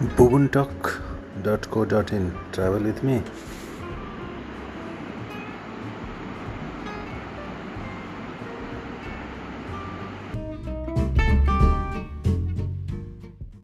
bubuntalk.co.in. Travel with me.